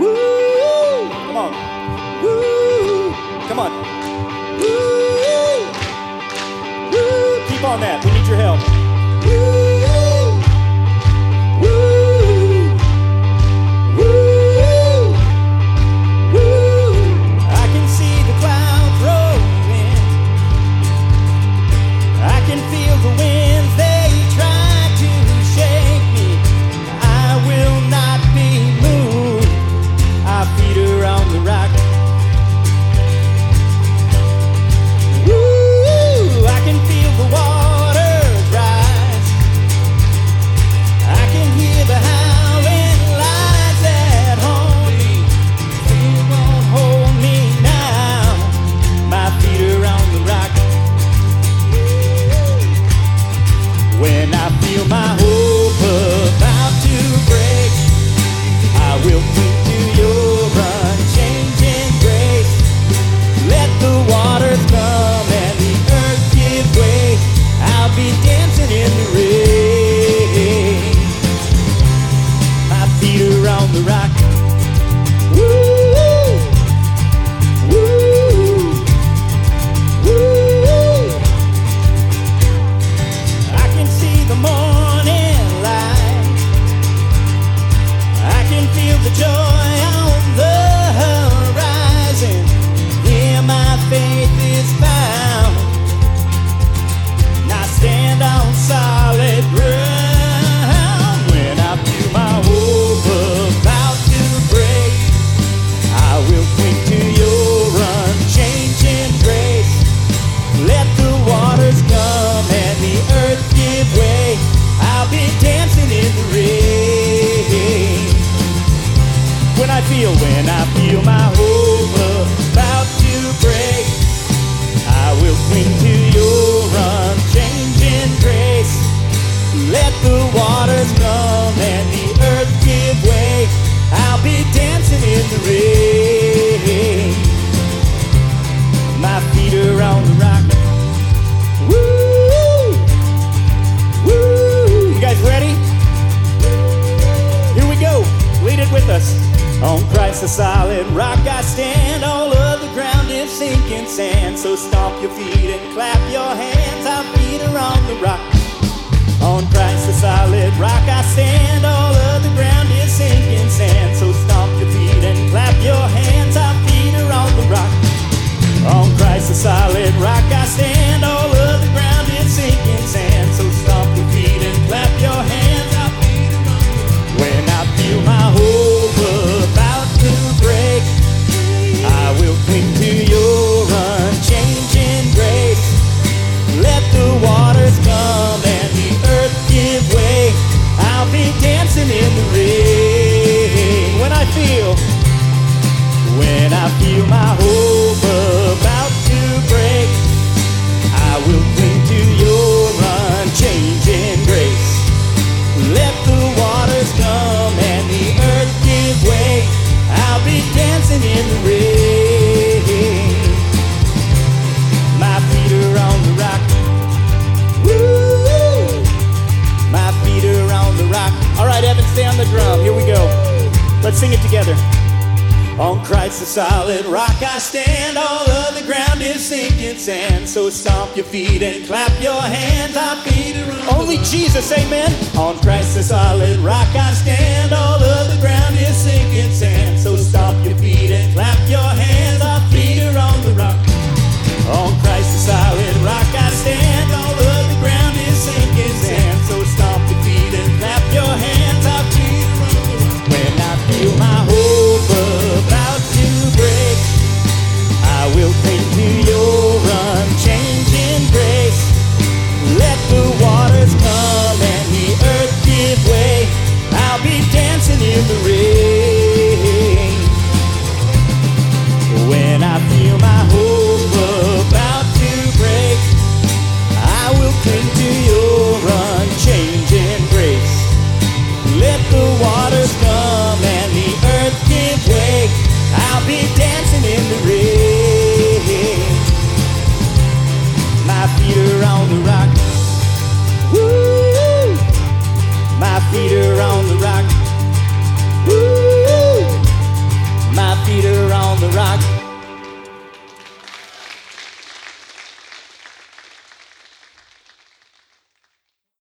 Come on. Come on. Keep on that. We need your help. Feel, when I feel my hope about to break, I will cling to your unchanging grace. Let the waters come and the earth give way. I'll be dancing in the rain. Christ the solid rock I stand. All of the ground is sinking sand. So stomp your feet and clap your hands. Our feet are on the rock. On Christ the solid rock I stand. All of the ground is sinking sand. My hope about to break, I will cling to your unchanging grace. Let the waters come and the earth give way. I'll be dancing in the rain. My feet are on the rock. Woo! My feet are on the rock. All right, Evan, stay on the drum. Here we go. Let's sing it together. On Christ the solid rock I stand. All of the ground is sinking sand. So stomp your feet and clap your hands. Only Jesus, amen. On Christ the solid rock I stand. All of the ground is sinking sand. So stomp your feet and clap on the rock. Woo! My feet are on the